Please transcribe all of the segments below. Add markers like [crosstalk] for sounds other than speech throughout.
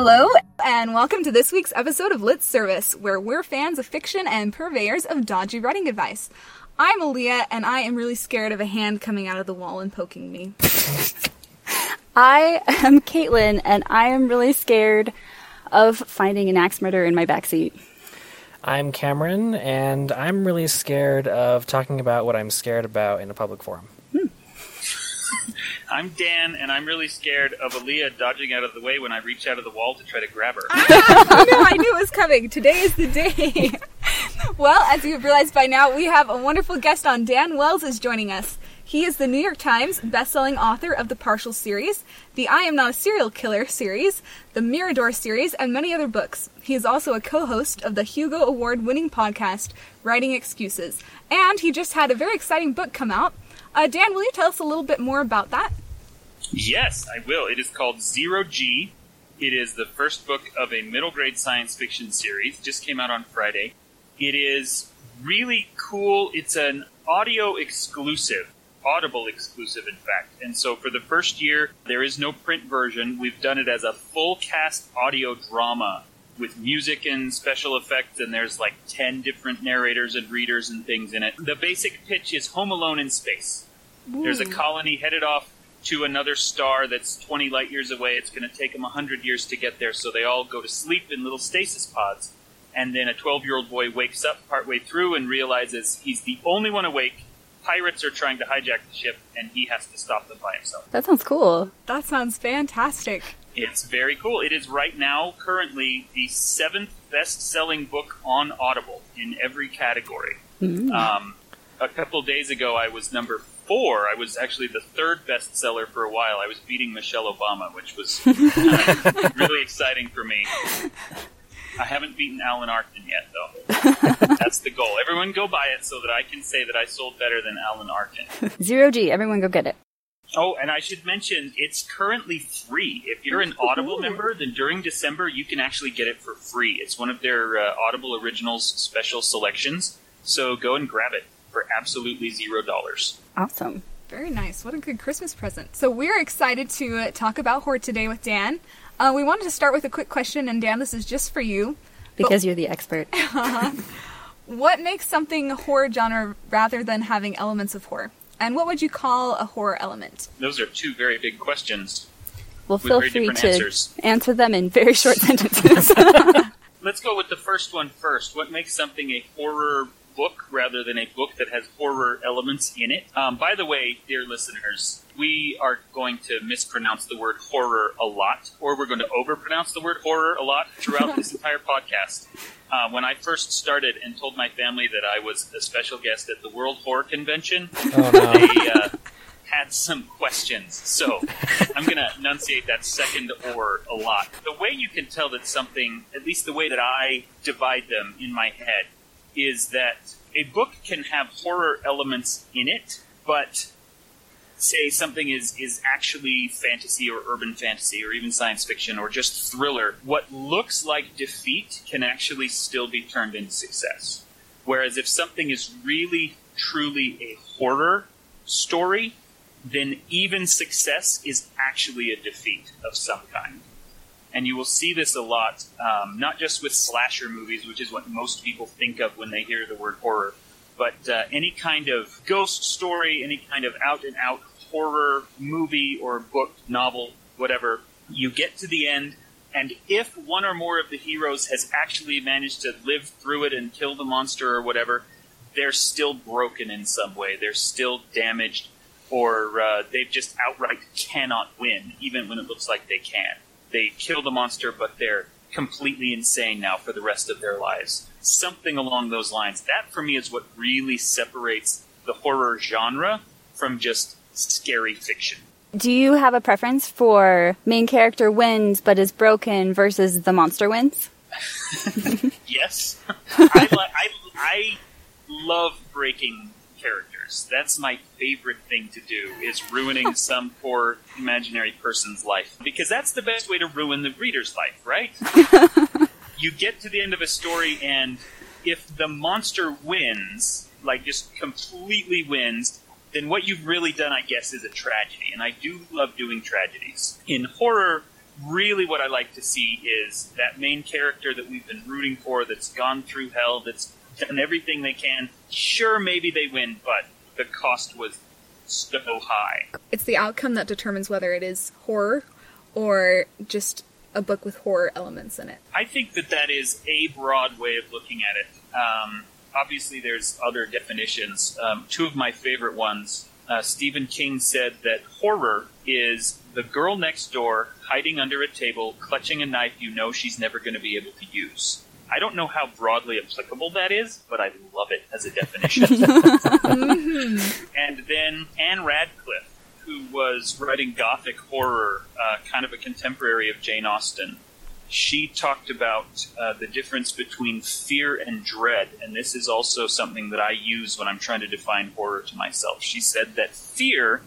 Hello, and welcome to this week's episode of Lit Service, where we're fans of fiction and purveyors of dodgy writing advice. I'm Aaliyah, and I am really scared of a hand coming out of the wall and poking me. [laughs] I am Caitlin, and I am really scared of finding an axe murder in my backseat. I'm Cameron, and I'm really scared of talking about what I'm scared about in a public forum. I'm Dan, and I'm really scared of Aaliyah dodging out of the way when I reach out of the wall to try to grab her. I knew, I knew it was coming. Today is the day. [laughs] well, as you've realized by now, we have a wonderful guest on. Dan Wells is joining us. He is the New York Times bestselling author of the Partial series, the I Am Not a Serial Killer series, the Mirador series, and many other books. He is also a co host of the Hugo Award winning podcast, Writing Excuses. And he just had a very exciting book come out. Uh, Dan, will you tell us a little bit more about that? Yes, I will. It is called Zero G. It is the first book of a middle grade science fiction series. Just came out on Friday. It is really cool. It's an audio exclusive, Audible exclusive, in fact. And so for the first year, there is no print version. We've done it as a full cast audio drama with music and special effects, and there's like 10 different narrators and readers and things in it. The basic pitch is Home Alone in space. There's a colony headed off to another star that's 20 light years away. It's going to take them 100 years to get there, so they all go to sleep in little stasis pods. And then a 12 year old boy wakes up partway through and realizes he's the only one awake. Pirates are trying to hijack the ship, and he has to stop them by himself. That sounds cool. That sounds fantastic. It's very cool. It is right now, currently, the seventh best selling book on Audible in every category. Um, a couple days ago, I was number four. I was actually the third bestseller for a while. I was beating Michelle Obama, which was [laughs] uh, really exciting for me. I haven't beaten Alan Arkin yet, though. [laughs] That's the goal. Everyone go buy it so that I can say that I sold better than Alan Arkin. Zero G, everyone go get it. Oh, and I should mention it's currently free. If you're an Audible member, then during December you can actually get it for free. It's one of their uh, Audible Originals special selections. So go and grab it for absolutely zero dollars. Awesome. Very nice. What a good Christmas present. So, we're excited to uh, talk about horror today with Dan. Uh, we wanted to start with a quick question, and Dan, this is just for you. Because you're the expert. [laughs] What makes something a horror genre rather than having elements of horror? And what would you call a horror element? Those are two very big questions. Well, feel free to answers. answer them in very short [laughs] sentences. [laughs] Let's go with the first one first. What makes something a horror book rather than a book that has horror elements in it? Um, by the way, dear listeners, we are going to mispronounce the word horror a lot, or we're going to overpronounce the word horror a lot throughout this entire podcast. Uh, when I first started and told my family that I was a special guest at the World Horror Convention, Oh no. they uh, had some questions. So I'm going to enunciate that second or a lot. The way you can tell that something, at least the way that I divide them in my head, is that a book can have horror elements in it, but say something is is actually fantasy or urban fantasy or even science fiction or just thriller, what looks like defeat can actually still be turned into success. Whereas if something is really truly a horror story, then even success is actually a defeat of some kind. And you will see this a lot, um, not just with slasher movies, which is what most people think of when they hear the word horror, but uh, any kind of ghost story, any kind of out and out horror movie or book, novel, whatever, you get to the end, and if one or more of the heroes has actually managed to live through it and kill the monster or whatever, they're still broken in some way. They're still damaged, or uh, they just outright cannot win, even when it looks like they can. They kill the monster, but they're completely insane now for the rest of their lives. Something along those lines. That, for me, is what really separates the horror genre from just scary fiction. Do you have a preference for main character wins but is broken versus the monster wins? [laughs] Yes, [laughs] I, li- I, I love breaking characters. That's my favorite thing to do is ruining [laughs] some poor imaginary person's life because that's the best way to ruin the reader's life, right? [laughs] you get to the end of a story and if the monster wins, like just completely wins, then what you've really done, I guess, is a tragedy. And I do love doing tragedies. In horror, really what I like to see is that main character that we've been rooting for that's gone through hell, that's done everything they can. Sure, maybe they win, but the cost was so high. It's the outcome that determines whether it is horror or just a book with horror elements in it. I think that that is a broad way of looking at it. Um, obviously, there's other definitions. Um, two of my favorite ones. Uh, Stephen King said that horror is the girl next door hiding under a table, clutching a knife you know she's never going to be able to use. I don't know how broadly applicable that is, but I love it as a definition. [laughs] and then Ann Radcliffe, who was writing gothic horror, uh, kind of a contemporary of Jane Austen, she talked about uh, the difference between fear and dread, and this is also something that I use when I'm trying to define horror to myself. She said that fear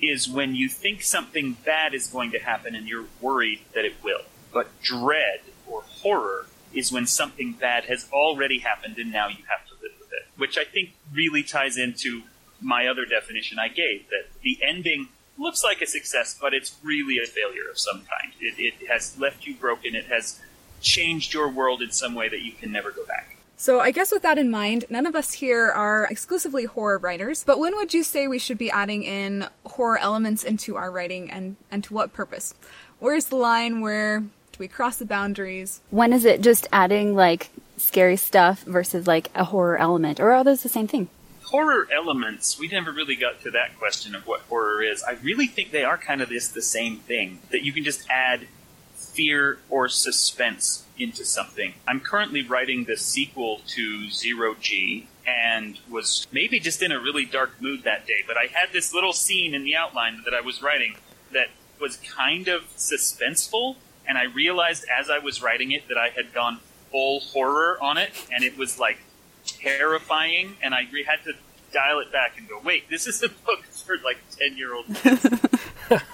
is when you think something bad is going to happen and you're worried that it will. But dread or horror is when something bad has already happened and now you have to live with it. Which I think really ties into my other definition I gave that the ending looks like a success, but it's really a failure of some kind. It, it has left you broken, it has changed your world in some way that you can never go back. So, I guess with that in mind, none of us here are exclusively horror writers, but when would you say we should be adding in horror elements into our writing and, and to what purpose? Where's the line where we cross the boundaries? When is it just adding like scary stuff versus like a horror element, or are those the same thing? horror elements, we never really got to that question of what horror is. I really think they are kind of this the same thing that you can just add fear or suspense into something. I'm currently writing the sequel to Zero G and was maybe just in a really dark mood that day, but I had this little scene in the outline that I was writing that was kind of suspenseful, and I realized as I was writing it that I had gone full horror on it, and it was like terrifying, and I had to dial it back and go, wait, this is a [laughs] book for like 10 year old kids.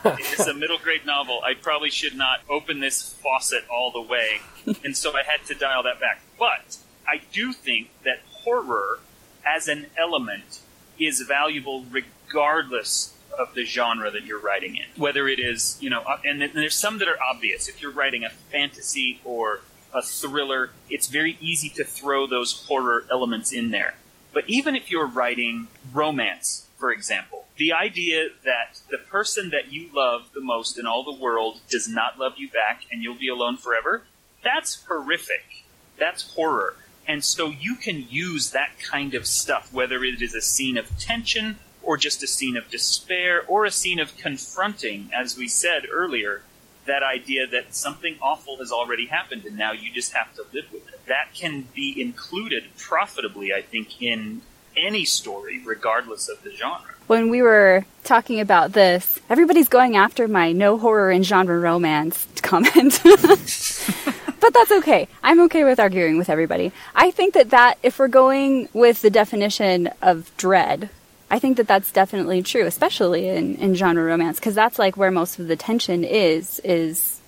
it's a middle grade novel. I probably should not open this faucet all the way. And so I had to dial that back. But I do think that horror as an element is valuable regardless of the genre that you're writing in. Whether it is, you know, uh, and there's some that are obvious. If you're writing a fantasy or a thriller, it's very easy to throw those horror elements in there. But even if you're writing romance, for example, the idea that the person that you love the most in all the world does not love you back and you'll be alone forever, that's horrific. That's horror. And so you can use that kind of stuff, whether it is a scene of tension or just a scene of despair or a scene of confronting, as we said earlier, that idea that something awful has already happened and now you just have to live with it. That can be included profitably, I think, in any story, regardless of the genre. When we were talking about this, everybody's going after my no horror in genre romance comment. [laughs] but that's okay. I'm okay with arguing with everybody. I think that that if we're going with the definition of dread, I think that that's definitely true, especially in, in genre romance, because that's like where most of the tension is, is,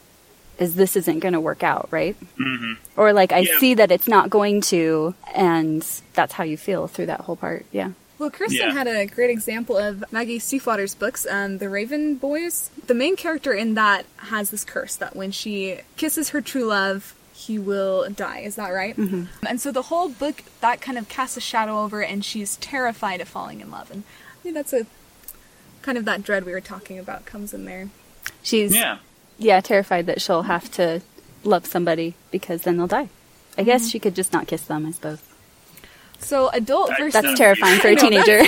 is this isn't going to work out, right? Mm-hmm. Or like I Yeah. see that it's not going to, and that's how you feel through that whole part. Yeah. Well, Kristen Yeah. had a great example of Maggie Stiefvater's books, um, The Raven Boys. The main character in that has this curse that when she kisses her true love, he will die. Is that right? Mm-hmm. And so the whole book, that kind of casts a shadow over it, and she's terrified of falling in love. And I think that's a kind of that dread we were talking about comes in there. She's Yeah. yeah, terrified that she'll have to love somebody because then they'll die. I guess she could just not kiss them, I suppose. So adult That's versus That's terrifying for a [laughs] I know, teenager.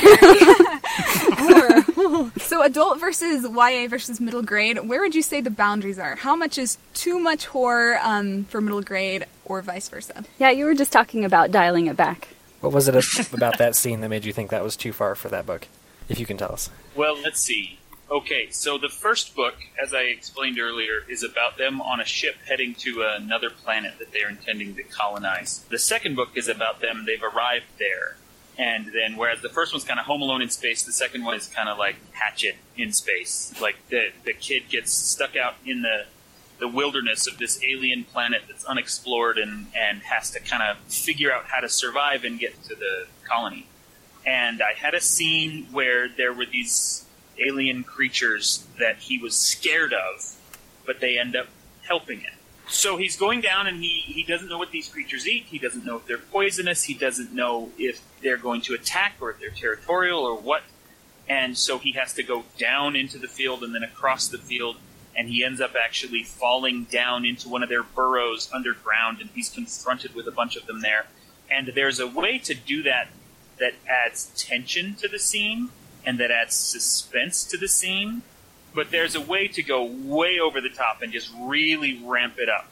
[laughs] [laughs] so adult versus YA versus middle grade. Where would you say the boundaries are? How much is too much horror um, for middle grade, or vice versa? yeah, you were just talking about dialing it back. What was it about that scene that made you think that was too far for that book? If you can tell us. Well, let's see. Okay, so the first book, as I explained earlier, is about them on a ship heading to another planet that they're intending to colonize. The second book is about them, they've arrived there. And then, whereas the first one's kind of Home Alone in space, the second one is kind of like Hatchet in space. Like the the kid gets stuck out in the the wilderness of this alien planet that's unexplored and and has to kind of figure out how to survive and get to the colony and I had a scene where there were these alien creatures that he was scared of, but they end up helping him So he's going down and he, he doesn't know what these creatures eat. He doesn't know if they're poisonous. He doesn't know if they're going to attack or if they're territorial or what. And so he has to go down into the field and then across the field. And he ends up actually falling down into one of their burrows underground and he's confronted with a bunch of them there. And there's a way to do that that adds tension to the scene and that adds suspense to the scene but there's a way to go way over the top and just really ramp it up.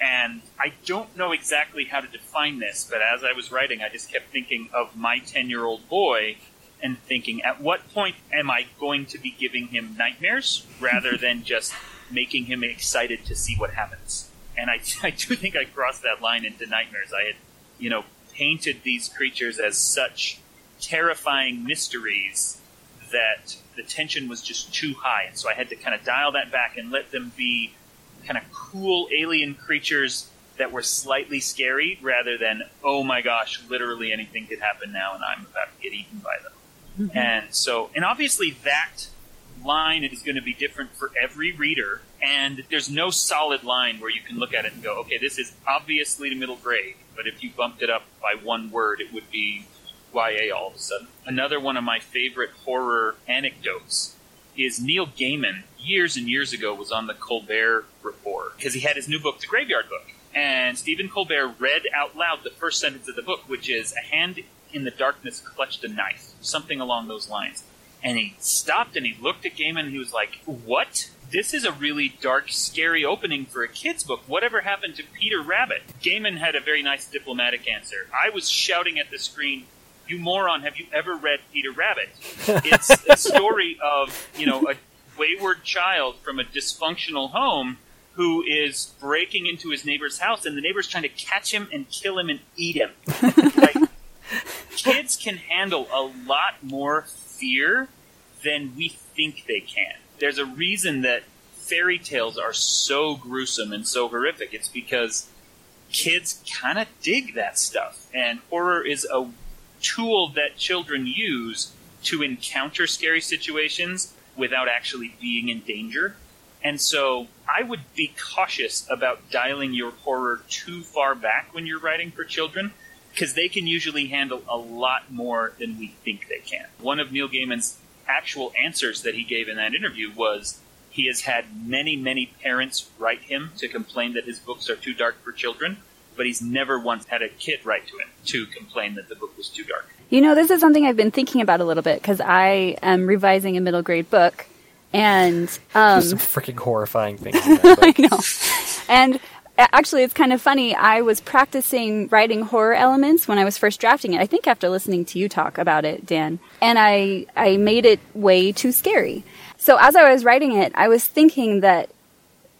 And I don't know exactly how to define this, but as I was writing, I just kept thinking of my 10 year old boy and thinking, at what point am I going to be giving him nightmares rather [laughs] than just making him excited to see what happens? And I, [laughs] I do think I crossed that line into nightmares. I had, you know, painted these creatures as such terrifying mysteries that the tension was just too high. And so I had to kind of dial that back and let them be kind of cool alien creatures that were slightly scary rather than, oh my gosh, literally anything could happen now and I'm about to get eaten by them. Mm-hmm. And so, and obviously that line is going to be different for every reader. And there's no solid line where you can look at it and go, okay, this is obviously the middle grade. But if you bumped it up by one word, it would be YA all of a sudden. Another one of my favorite horror anecdotes is Neil Gaiman, years and years ago, was on the Colbert Report because he had his new book, The Graveyard Book. And Stephen Colbert read out loud the first sentence of the book, which is A hand in the darkness clutched a knife, something along those lines. And he stopped and he looked at Gaiman and he was like, What? This is a really dark, scary opening for a kid's book. Whatever happened to Peter Rabbit? Gaiman had a very nice diplomatic answer. I was shouting at the screen, you moron, have you ever read Peter Rabbit? [laughs] It's a story of, you know, a wayward child from a dysfunctional home who is breaking into his neighbor's house and the neighbor's trying to catch him and kill him and eat him. [laughs] like, kids can handle a lot more fear than we think they can. There's a reason that fairy tales are so gruesome and so horrific. It's because kids kind of dig that stuff. And horror is a tool that children use to encounter scary situations without actually being in danger. And so I would be cautious about dialing your horror too far back when you're writing for children because they can usually handle a lot more than we think they can. One of Neil Gaiman's actual answers that he gave in that interview was he has had many, many parents write him to complain that his books are too dark for children but he's never once had a kid write to him to complain that the book was too dark. You know, this is something I've been thinking about a little bit because I am revising a middle grade book, and um, some freaking horrifying things. [laughs] I know, and actually, it's kind of funny. I was practicing writing horror elements when I was first drafting it. I think after listening to you talk about it, Dan, and I I made it way too scary. So as I was writing it, I was thinking that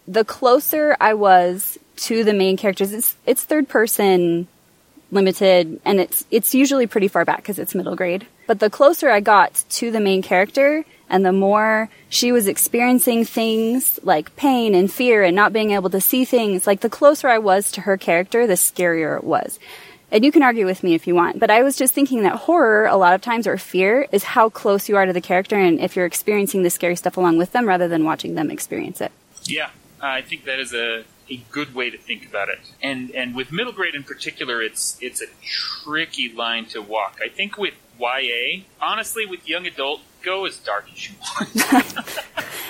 the closer I was to the main characters. It's it's third person limited and it's it's usually pretty far back because it's middle grade. But the closer I got to the main character and the more she was experiencing things like pain and fear and not being able to see things, like the closer I was to her character, the scarier it was. And you can argue with me if you want, but I was just thinking that horror, a lot of times, or fear, is how close you are to the character and if you're experiencing the scary stuff along with them rather than watching them experience it. Yeah, I think that is a a good way to think about it. And and with middle grade in particular, it's it's a tricky line to walk. I think with YA, honestly, with young adult, go as dark as you want. [laughs]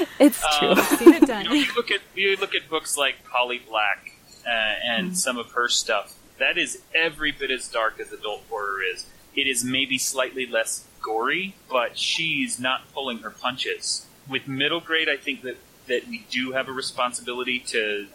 [laughs] it's true. Um, Seen it done. You, know, you, look at you look at books like Holly Black uh, and mm some of her stuff. That is every bit as dark as adult horror is. It is maybe slightly less gory, but she's not pulling her punches. With middle grade, I think that that we do have a responsibility to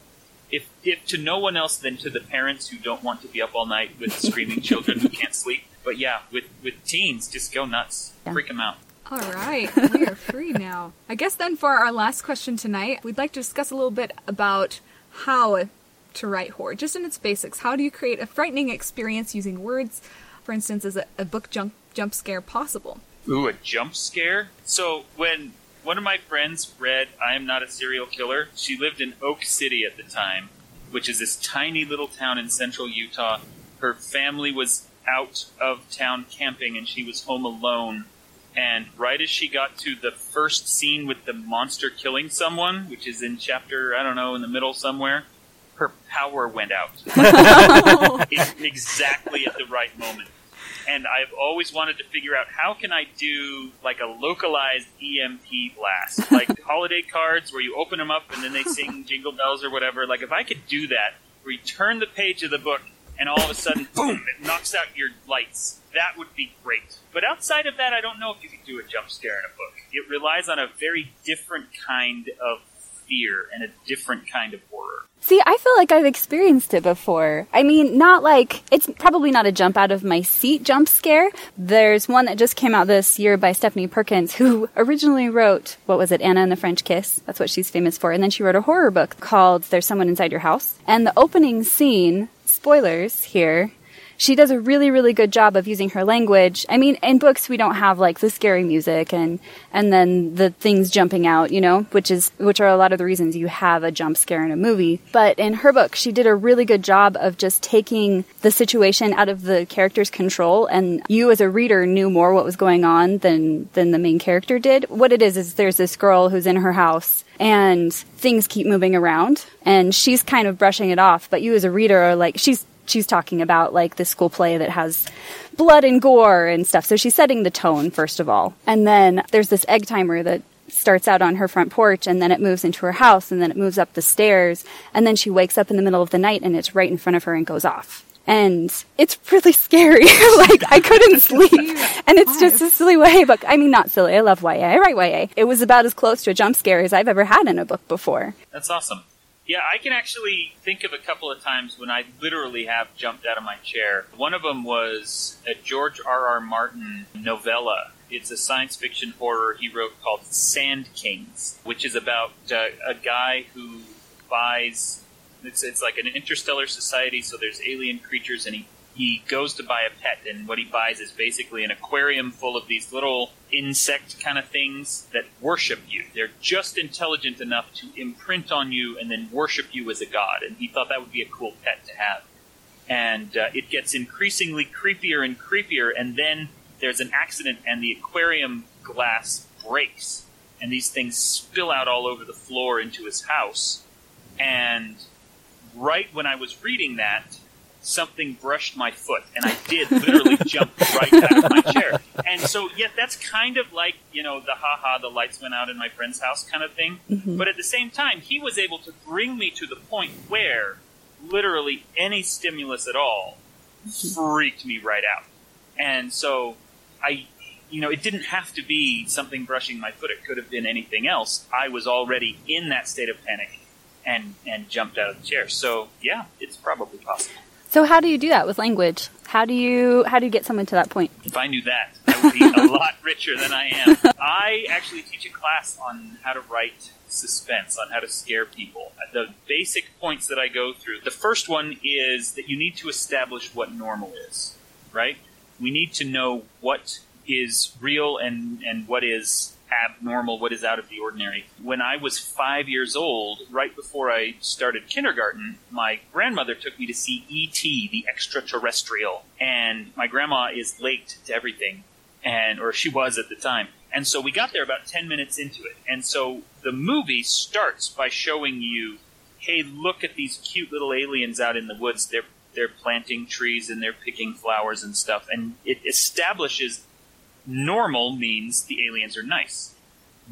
if if to no one else than to the parents who don't want to be up all night with [laughs] screaming children who can't sleep. But yeah, with with teens, just go nuts, yeah. freak them out. All right, we are free now. I guess then for our last question tonight, we'd like to discuss a little bit about how to write horror, just in its basics. How do you create a frightening experience using words? For instance, is a, a book jump jump scare possible? Ooh, a jump scare. So when one of my friends read I Am Not a Serial Killer. She lived in Oak City at the time, which is this tiny little town in central Utah. Her family was out of town camping and she was home alone. and right as she got to the first scene with the monster killing someone, which is in chapter, I don't know, in the middle somewhere, her power went out. [laughs] [laughs] Exactly at the right moment. And I've always wanted to figure out how can I do like a localized EMP blast, [laughs] like holiday cards where you open them up and then they sing [laughs] jingle bells or whatever. Like if I could do that, where you turn the page of the book and all of a sudden, boom, it knocks out your lights. That would be great. But outside of that, I don't know if you could do a jump scare in a book. It relies on a very different kind of fear and a different kind of horror. See, I feel like I've experienced it before. I mean, not like, it's probably not a jump out of my seat jump scare. There's one that just came out this year by Stephanie Perkins, who originally wrote, what was it, Anna and the French Kiss? That's what she's famous for. And then she wrote a horror book called There's Someone Inside Your House. And the opening scene, spoilers here, she does a really really good job of using her language. I mean in books we don't have like the scary music and and then the things jumping out you know which is which are a lot of the reasons you have a jump scare in a movie. But in her book she did a really good job of just taking the situation out of the character's control and you as a reader knew more what was going on than than the main character did. What it is is there's this girl who's in her house and things keep moving around and she's kind of brushing it off. But you as a reader are like she's she's talking about like the school play that has blood and gore and stuff. So she's setting the tone first of all. And then there's this egg timer that starts out on her front porch and then it moves into her house and then it moves up the stairs and then she wakes up in the middle of the night and it's right in front of her and goes off. And it's really [laughs] scary. [laughs] like I couldn't sleep. And it's just a silly YA book. I mean, not silly. I love YA. I write YA. It was about as close to a jump scare as I've ever had in a book before. That's awesome. Yeah, I can actually think of a couple of times when I literally have jumped out of my chair. One of them was a George R. R. Martin novella. It's a science fiction horror he wrote called Sandkings, which is about uh, a guy who buys. It's, it's like an interstellar society, so there's alien creatures, and he he goes to buy a pet, and what he buys is basically an aquarium full of these little insect kind of things that worship you. They're just intelligent enough to imprint on you and then worship you as a god. And he thought that would be a cool pet to have. And uh, it gets increasingly creepier and creepier, and then there's an accident, and the aquarium glass breaks, and these things spill out all over the floor into his house. And right when I was reading that, something brushed my foot, and I did literally [laughs] jump right out of my chair. And so, yeah, that's kind of like, you know, the haha, the lights went out in my friend's house kind of thing. Mm-hmm. But at the same time, he was able to bring me to the point where literally any stimulus at all freaked me right out. And so, I, you know, it didn't have to be something brushing my foot. It could have been anything else. I was already in that state of panic and, and jumped out of the chair. So, yeah, it's probably possible. So how do you do that with language? How do you how do you get someone to that point? If I knew that, I would be a [laughs] lot richer than I am. I actually teach a class on how to write suspense, on how to scare people. The basic points that I go through. The first one is that you need to establish what normal is, right? We need to know what is real and, and what is abnormal, what is out of the ordinary. When I was five years old, right before I started kindergarten, my grandmother took me to see E.T., the extraterrestrial. And my grandma is late to everything, and or she was at the time. And so we got there about 10 minutes into it. And so the movie starts by showing you, hey, look at these cute little aliens out in the woods. They're they're planting trees and they're picking flowers and stuff. And it establishes normal means the aliens are nice.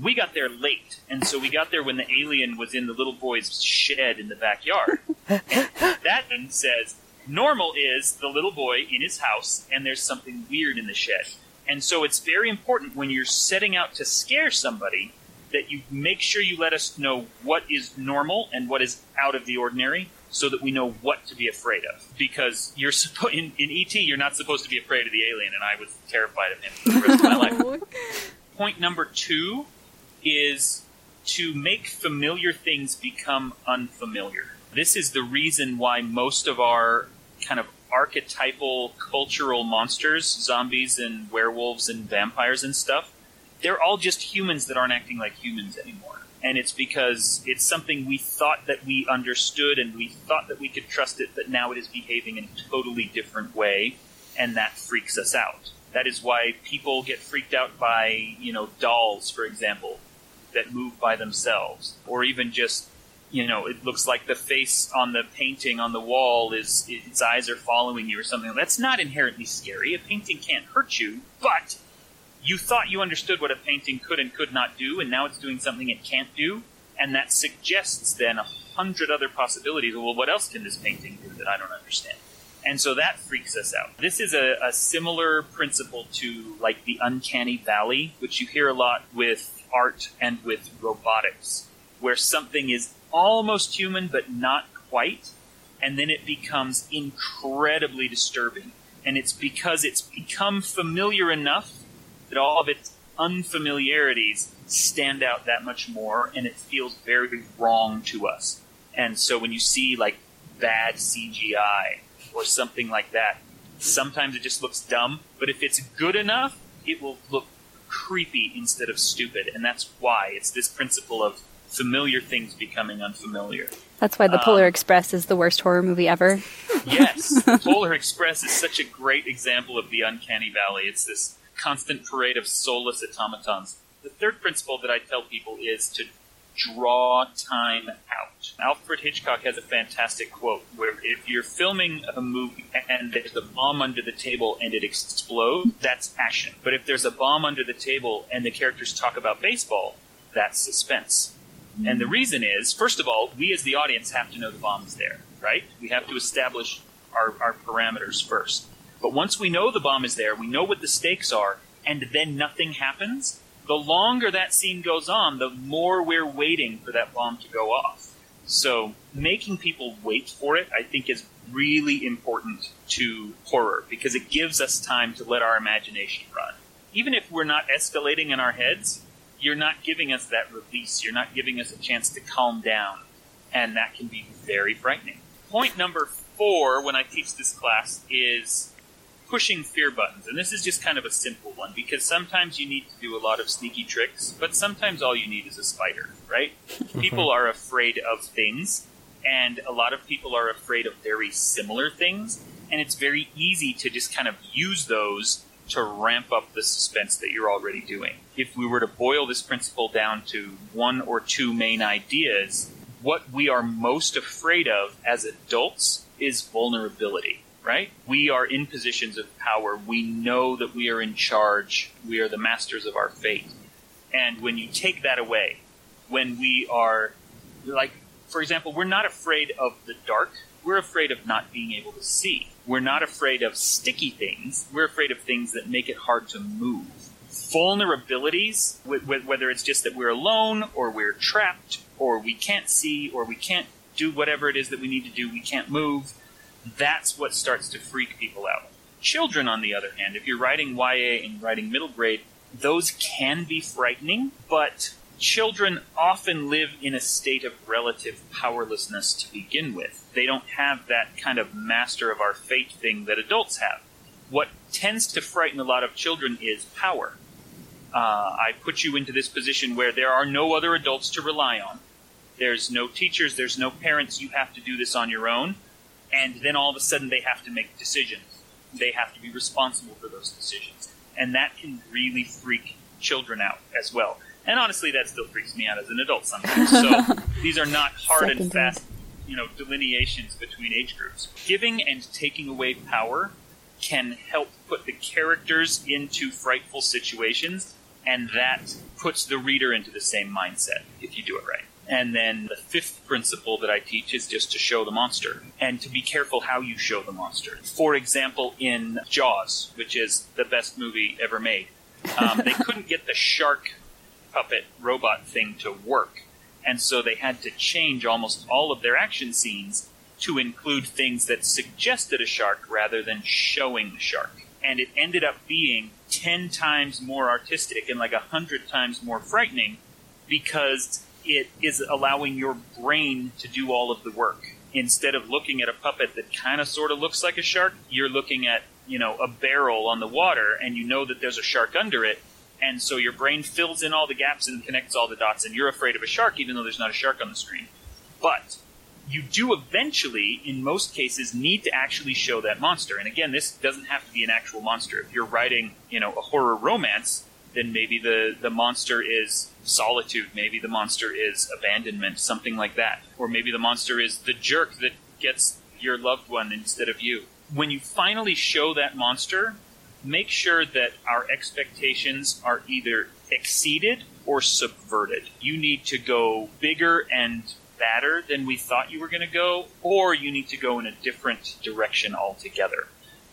We got there late, and so we got there when the alien was in the little boy's shed in the backyard. and [laughs] that then says normal is the little boy in his house, and there's something weird in the shed. And so it's very important when you're setting out to scare somebody that you make sure you let us know what is normal and what is out of the ordinary so that we know what to be afraid of. Because you're in, in ET, you're not supposed to be afraid of the alien, and I was terrified of him for the rest of my life. [laughs] Point number two is to make familiar things become unfamiliar. This is the reason why most of our kind of archetypal cultural monsters, zombies and werewolves and vampires and stuff, they're all just humans that aren't acting like humans anymore. And it's because it's something we thought that we understood and we thought that we could trust it, but now it is behaving in a totally different way, and that freaks us out. That is why people get freaked out by, you know, dolls, for example, that move by themselves, or even just, you know, it looks like the face on the painting on the wall is its eyes are following you or something. That's not inherently scary. A painting can't hurt you, but you thought you understood what a painting could and could not do, and now it's doing something it can't do, and that suggests then a hundred other possibilities. Well, what else can this painting do that I don't understand? And so that freaks us out. This is a, a similar principle to like the uncanny valley, which you hear a lot with art and with robotics, where something is almost human but not quite, and then it becomes incredibly disturbing. And it's because it's become familiar enough that all of its unfamiliarities stand out that much more, and it feels very wrong to us. And so when you see like bad CGI or something like that, sometimes it just looks dumb. But if it's good enough, it will look creepy instead of stupid, and that's why it's this principle of familiar things becoming unfamiliar. That's why the Polar Um, Express is the worst horror movie ever. Yes, [laughs] Polar Express is such a great example of the uncanny valley. It's this constant parade of soulless automatons. The third principle that I tell people is to draw time out. Alfred Hitchcock has a fantastic quote where if you're filming a movie and there's a bomb under the table and it explodes, that's action. But if there's a bomb under the table and the characters talk about baseball, that's suspense. And the reason is, first of all, we as the audience have to know the bomb's there, right? We have to establish our, our parameters first. But once we know the bomb is there, we know what the stakes are, and then nothing happens, the longer that scene goes on, the more we're waiting for that bomb to go off. So making people wait for it, I think, is really important to horror because it gives us time to let our imagination run. Even if we're not escalating in our heads, you're not giving us that release. You're not giving us a chance to calm down. And that can be very frightening. Point number four when I teach this class is pushing fear buttons. And this is just kind of a simple one because sometimes you need to do a lot of sneaky tricks, but sometimes all you need is a spider, right? [laughs] people are afraid of things, and a lot of people are afraid of very similar things, and it's very easy to just kind of use those to ramp up the suspense that you're already doing. If we were to boil this principle down to one or two main ideas, what we are most afraid of as adults is vulnerability, right? We are in positions of power. We know that we are in charge. We are the masters of our fate. And when you take that away, when we are, like, for example, we're not afraid of the dark. We're afraid of not being able to see. We're not afraid of sticky things. We're afraid of things that make it hard to move. Vulnerabilities, wh- wh- whether it's just that we're alone or we're trapped or we can't see or we can't do whatever it is that we need to do, we can't move, that's what starts to freak people out. Children, on the other hand, if you're writing YA and writing middle grade, those can be frightening, but children often live in a state of relative powerlessness to begin with. They don't have that kind of master of our fate thing that adults have. What tends to frighten a lot of children is power. Uh, I put you into this position where there are no other adults to rely on. There's no teachers, there's no parents, you have to do this on your own. And then all of a sudden they have to make decisions. They have to be responsible for those decisions. And that can really freak children out as well. And honestly, that still freaks me out as an adult sometimes. So [laughs] these are not hard and fast, you know, delineations between age groups. Giving and taking away power can help put the characters into frightful situations, and that puts the reader into the same mindset if you do it right. And then the fifth principle that I teach is just to show the monster and to be careful how you show the monster. For example, in Jaws, which is the best movie ever made, um, they [laughs] couldn't get the shark puppet robot thing to work. And so they had to change almost all of their action scenes to include things that suggested a shark rather than showing the shark. And it ended up being 10 times more artistic and like 100 times more frightening because it is allowing your brain to do all of the work. Instead of looking at a puppet that kind of sort of looks like a shark, you're looking at, you know, a barrel on the water and you know that there's a shark under it. And so your brain fills in all the gaps and connects all the dots and you're afraid of a shark even though there's not a shark on the screen. But you do eventually, in most cases, need to actually show that monster. And again, this doesn't have to be an actual monster. If you're writing, you know, a horror romance, then maybe the, the monster is solitude. Maybe the monster is abandonment, something like that. Or maybe the monster is the jerk that gets your loved one instead of you. When you finally show that monster, make sure that our expectations are either exceeded or subverted. You need to go bigger and badder than we thought you were going to go, or you need to go in a different direction altogether.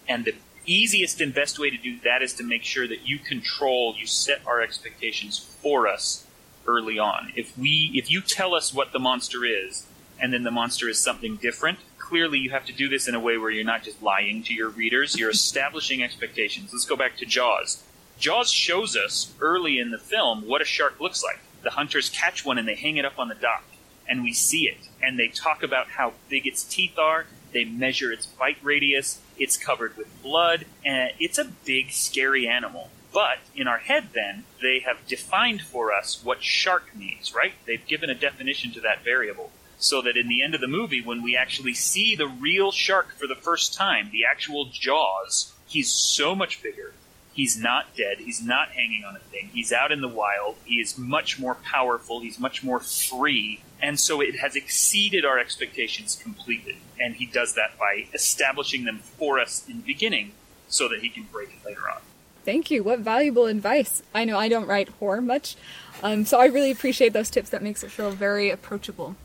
And the easiest and best way to do that is to make sure that you control, you set our expectations for us early on. If we, if you tell us what the monster is, and then the monster is something different, clearly you have to do this in a way where you're not just lying to your readers, you're establishing expectations. Let's go back to Jaws. Jaws shows us early in the film what a shark looks like. The hunters catch one and they hang it up on the dock, and we see it. And they talk about how big its teeth are, they measure its bite radius, it's covered with blood, and it's a big, scary animal. But in our head, then, they have defined for us what shark means, right? They've given a definition to that variable. So that in the end of the movie, when we actually see the real shark for the first time, the actual Jaws, he's so much bigger. He's not dead. He's not hanging on a thing. He's out in the wild. He is much more powerful. He's much more free. And so it has exceeded our expectations completely. And he does that by establishing them for us in the beginning so that he can break it later on. Thank you. What valuable advice. I know I don't write horror much, um, so I really appreciate those tips. That makes it feel very approachable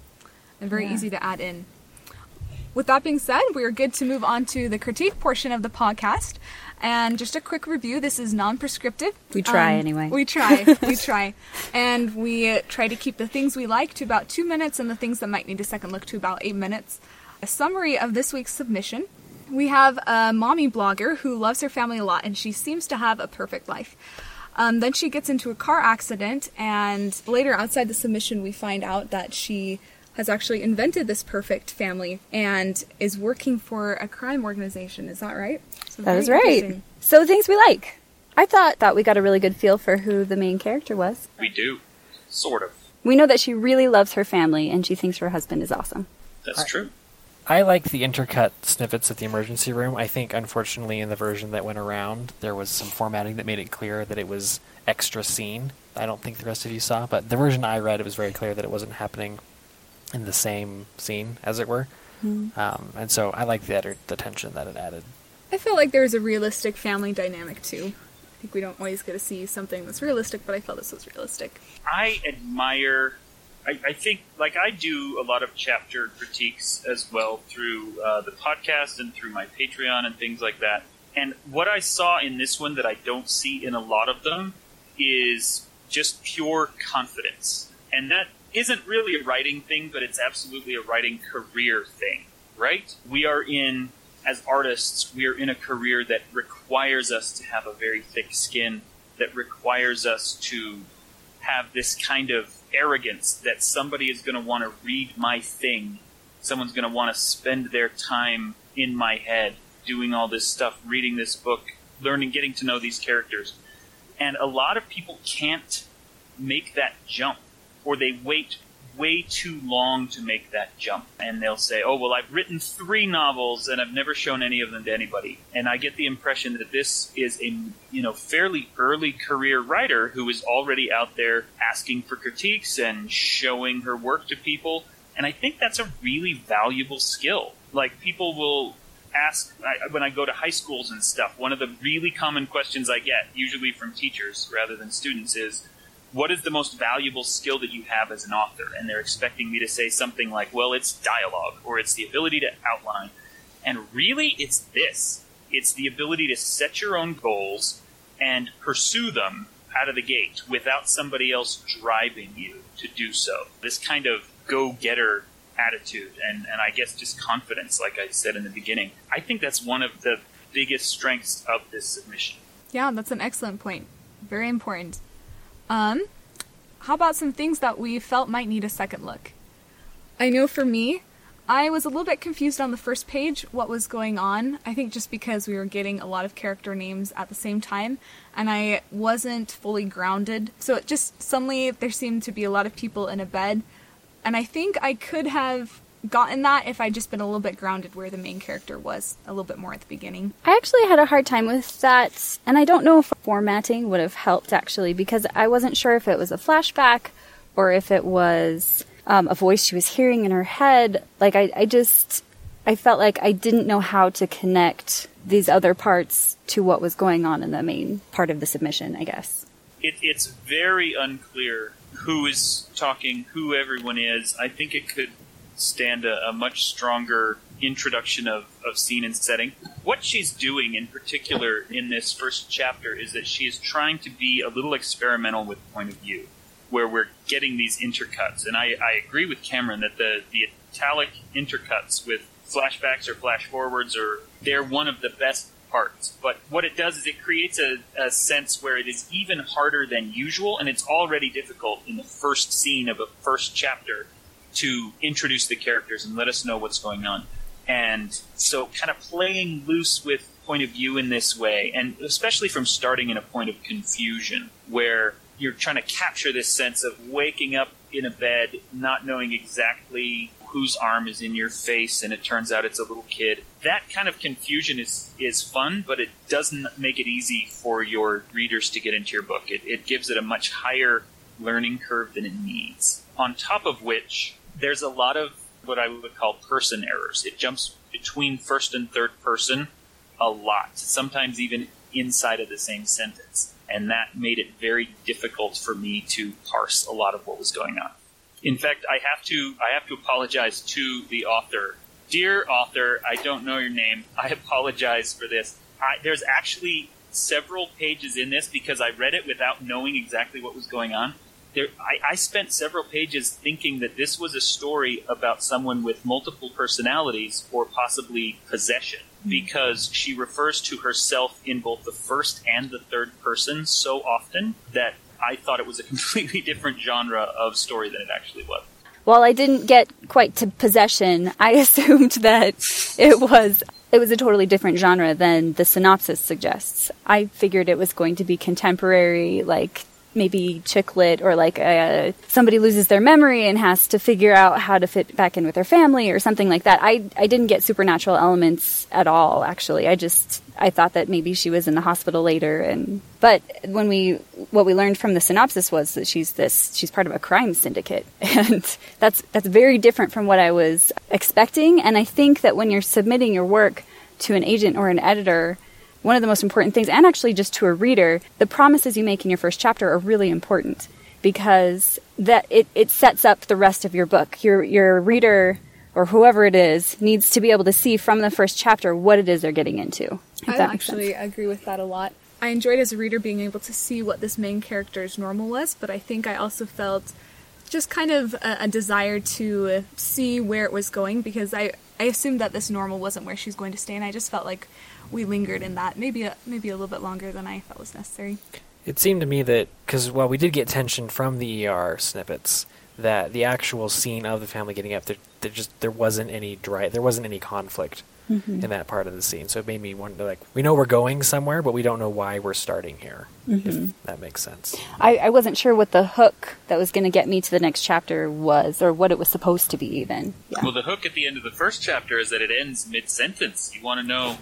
and very Yeah. easy to add in. With that being said, we are good to move on to the critique portion of the podcast. And just a quick review this is non prescriptive. We try anyway. We try. we [laughs] try. And we try to keep the things we like to about two minutes and the things that might need a second look to about eight minutes. A summary of this week's submission. We have a mommy blogger who loves her family a lot and she seems to have a perfect life. Um, then she gets into a car accident, and later outside the submission, we find out that she has actually invented this perfect family and is working for a crime organization. Is that right? So That very is right. So things we like. I thought that we got a really good feel for who the main character was. We do. Sort of. We know that she really loves her family and she thinks her husband is awesome. That's true. I like the intercut snippets at the emergency room. I think, unfortunately, in the version that went around, there was some formatting that made it clear that it was extra scene. I don't think the rest of you saw, but the version I read, it was very clear that it wasn't happening in the same scene, as it were. Um, and so I like the, edit- the tension that it added. I felt like there was a realistic family dynamic too. I think we don't always get to see something that's realistic, but I felt this was realistic. I admire. I, I think, like I do, a lot of chapter critiques as well through uh, the podcast and through my Patreon and things like that. And what I saw in this one that I don't see in a lot of them is just pure confidence. And that isn't really a writing thing, but it's absolutely a writing career thing, right? We are in, as artists, we are in a career that requires us to have a very thick skin, that requires us to have this kind of arrogance that somebody is going to want to read my thing. Someone's going to want to spend their time in my head doing all this stuff, reading this book, learning, getting to know these characters. And a lot of people can't make that jump, or they wait way too long to make that jump. And they'll say, oh, well, I've written three novels and I've never shown any of them to anybody. And I get the impression that this is a, you know, fairly early career writer who is already out there asking for critiques and showing her work to people. And I think that's a really valuable skill. Like, people will ask I, when I go to high schools and stuff. One of the really common questions I get, usually from teachers rather than students, is what is the most valuable skill that you have as an author? And they're expecting me to say something like, well, it's dialogue or it's the ability to outline. And really, it's this it's the ability to set your own goals and pursue them out of the gate without somebody else driving you to do so. This kind of go getter attitude and, and I guess just confidence, like I said in the beginning. I think that's one of the biggest strengths of this submission. Yeah, that's an excellent point. Very important. Um, how about some things that we felt might need a second look? I know for me, I was a little bit confused on the first page what was going on. I think just because we were getting a lot of character names at the same time and I wasn't fully grounded. So it just suddenly there seemed to be a lot of people in a bed and I think I could have gotten that if I'd just been a little bit grounded where the main character was a little bit more at the beginning. I actually had a hard time with that, and I don't know if formatting would have helped actually because I wasn't sure if it was a flashback or if it was um, a voice she was hearing in her head. Like, I, I just, I felt like I didn't know how to connect these other parts to what was going on in the main part of the submission, I guess. It, it's very unclear who is talking, who everyone is. I think it could stand a, a much stronger introduction of, of scene and setting. What she's doing in particular in this first chapter is that she is trying to be a little experimental with point of view, where we're getting these intercuts. And I, I agree with Cameron that the, the italic intercuts with flashbacks or flash forwards are they're one of the best parts. But what it does is it creates a, a sense where it is even harder than usual, and it's already difficult in the first scene of a first chapter to introduce the characters and let us know what's going on. And so, kind of playing loose with point of view in this way, and especially from starting in a point of confusion, where you're trying to capture this sense of waking up in a bed, not knowing exactly whose arm is in your face, and it turns out it's a little kid. That kind of confusion is is fun, but it doesn't make it easy for your readers to get into your book. It, it gives it a much higher learning curve than it needs. On top of which, there's a lot of what I would call person errors. It jumps between first and third person a lot, sometimes even inside of the same sentence. And that made it very difficult for me to parse a lot of what was going on. In fact, I have to I have to apologize to the author. Dear author, I don't know your name. I apologize for this. I, there's actually several pages in this because I read it without knowing exactly what was going on there, I, I, spent several pages thinking that this was a story about someone with multiple personalities or possibly possession hmm. because she refers to herself in both the first and the third person so often that I thought it was a [laughs] completely different genre of story than it actually was. While I didn't get quite to possession, I [laughs] assumed that it was it was a totally different genre than the synopsis suggests. I figured it was going to be contemporary, like maybe chick lit or like a, somebody loses their memory and has to figure out how to fit back in with their family or something like that. I, I didn't get supernatural elements at all, actually. I just, I thought that maybe she was in the hospital later and, but when we, what we learned from the synopsis was that she's this, she's part of a crime syndicate. [laughs] And that's, that's very different from what I was expecting. And I think that when you're submitting your work to an agent or an editor, one of the most important things, and actually just to a reader, the promises you make in your first chapter are really important because that it, it sets up the rest of your book. Your your reader or whoever it is needs to be able to see from the first chapter what it is they're getting into. I actually agree with that a lot. I enjoyed as a reader being able to see what this main character's normal was, but I think I also felt just kind of a, a desire to see where it was going because I I assumed that this normal wasn't where she's going to stay, and I just felt like we lingered in that maybe a, maybe a little bit longer than I felt was necessary. It seemed to me that because while we did get tension from the ER snippets that the actual scene of the family getting up there, there just there wasn't any dry, there wasn't any conflict mm-hmm. in that part of the scene. So it made me wonder, like, we know we're going somewhere, but we don't know why we're starting here. Mm-hmm. If that makes sense. I, I wasn't sure what the hook that was going to get me to the next chapter was, or what it was supposed to be. Even. Yeah. Well, the hook at the end of the first chapter is that it ends mid sentence. You want to know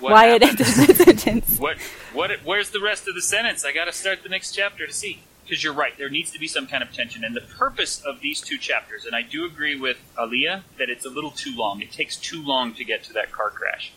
what Why it ended the sentence. [laughs] What, what, where's the rest of the sentence? I gotta start the next chapter to see. Because you're right, there needs to be some kind of tension. And the purpose of these two chapters, and I do agree with Aliyah that it's a little too long. It takes too long to get to that car crash.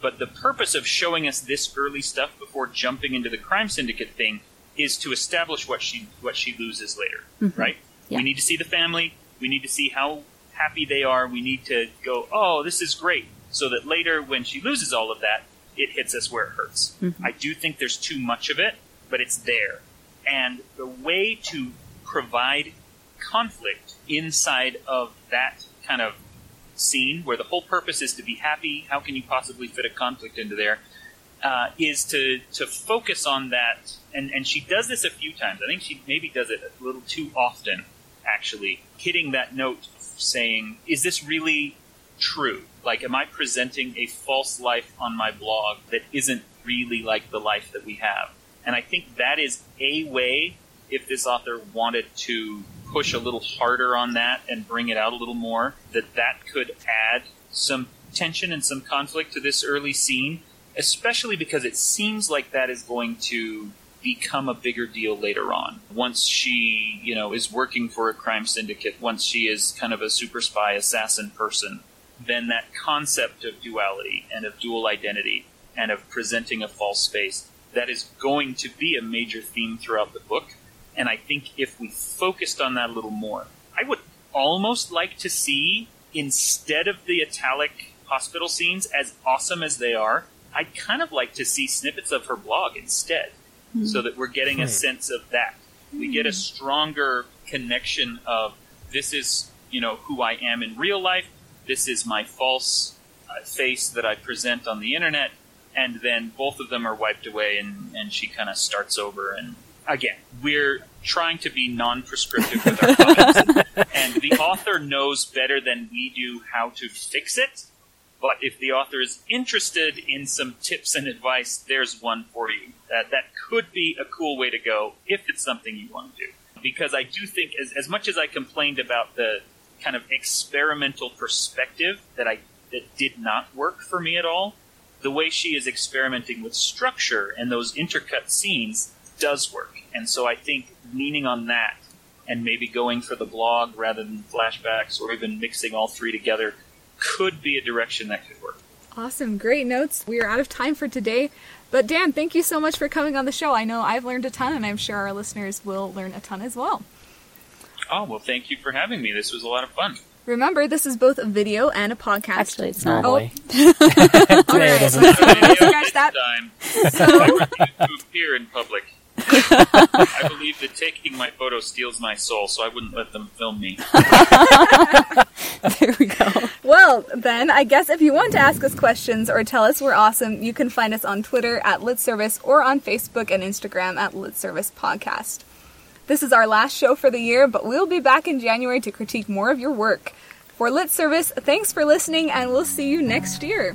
But the purpose of showing us this early stuff before jumping into the crime syndicate thing is to establish what she what she loses later, mm-hmm. right? Yeah. We need to see the family. We need to see how happy they are. We need to go, oh, this is great so that later when she loses all of that, it hits us where it hurts. Mm-hmm. I do think there's too much of it, but it's there. And the way to provide conflict inside of that kind of scene where the whole purpose is to be happy, how can you possibly fit a conflict into there? Uh, is to to focus on that, and and she does this a few times. I think she maybe does it a little too often, actually, hitting that note, saying, "Is this really true? Like, am I presenting a false life on my blog that isn't really like the life that we have? And I think that is a way, if this author wanted to push a little harder on that and bring it out a little more, that that could add some tension and some conflict to this early scene, especially because it seems like that is going to become a bigger deal later on. Once she, you know, is working for a crime syndicate, once she is kind of a super spy assassin person, then that concept of duality and of dual identity and of presenting a false face, that is going to be a major theme throughout the book. And I think if we focused on that a little more, I would almost like to see, instead of the italic hospital scenes, as awesome as they are, I'd kind of like to see snippets of her blog instead, so that we're getting a Hmm. sense of that. We get a stronger connection of this is, you know, who I am in real life, this is my false uh, face that I present on the internet, and then both of them are wiped away, and, and she kind of starts over. And again, we're trying to be non-prescriptive with our comments, [laughs] and the author knows better than we do how to fix it. But if the author is interested in some tips and advice, there's one for you. That that could be a cool way to go if it's something you want to do. Because I do think, as, as much as I complained about the kind of experimental perspective that I that did not work for me at all, the way she is experimenting with structure and those intercut scenes does work. And so I think leaning on that and maybe going for the blog rather than flashbacks or even mixing all three together could be a direction that could work. Awesome, great notes. We are out of time for today. But Dan, thank you so much for coming on the show. I know I've learned a ton, and I'm sure our listeners will learn a ton as well. Oh, well, thank you for having me. This was a lot of fun. Remember, this is both a video and a podcast. Actually, it's not. Oh. Normally. All [laughs] Today it right, doesn't. let's Video scratch that. time. I refuse to appear in public. [laughs] I believe that taking my photo steals my soul, so I wouldn't let them film me. There we go. Well, then, I guess if you want to ask us questions or tell us we're awesome, you can find us on Twitter at Lit Service or on Facebook and Instagram at Lit Service Podcast. This is our last show for the year, but we'll be back in January to critique more of your work. For Lit Service, thanks for listening, and we'll see you next year.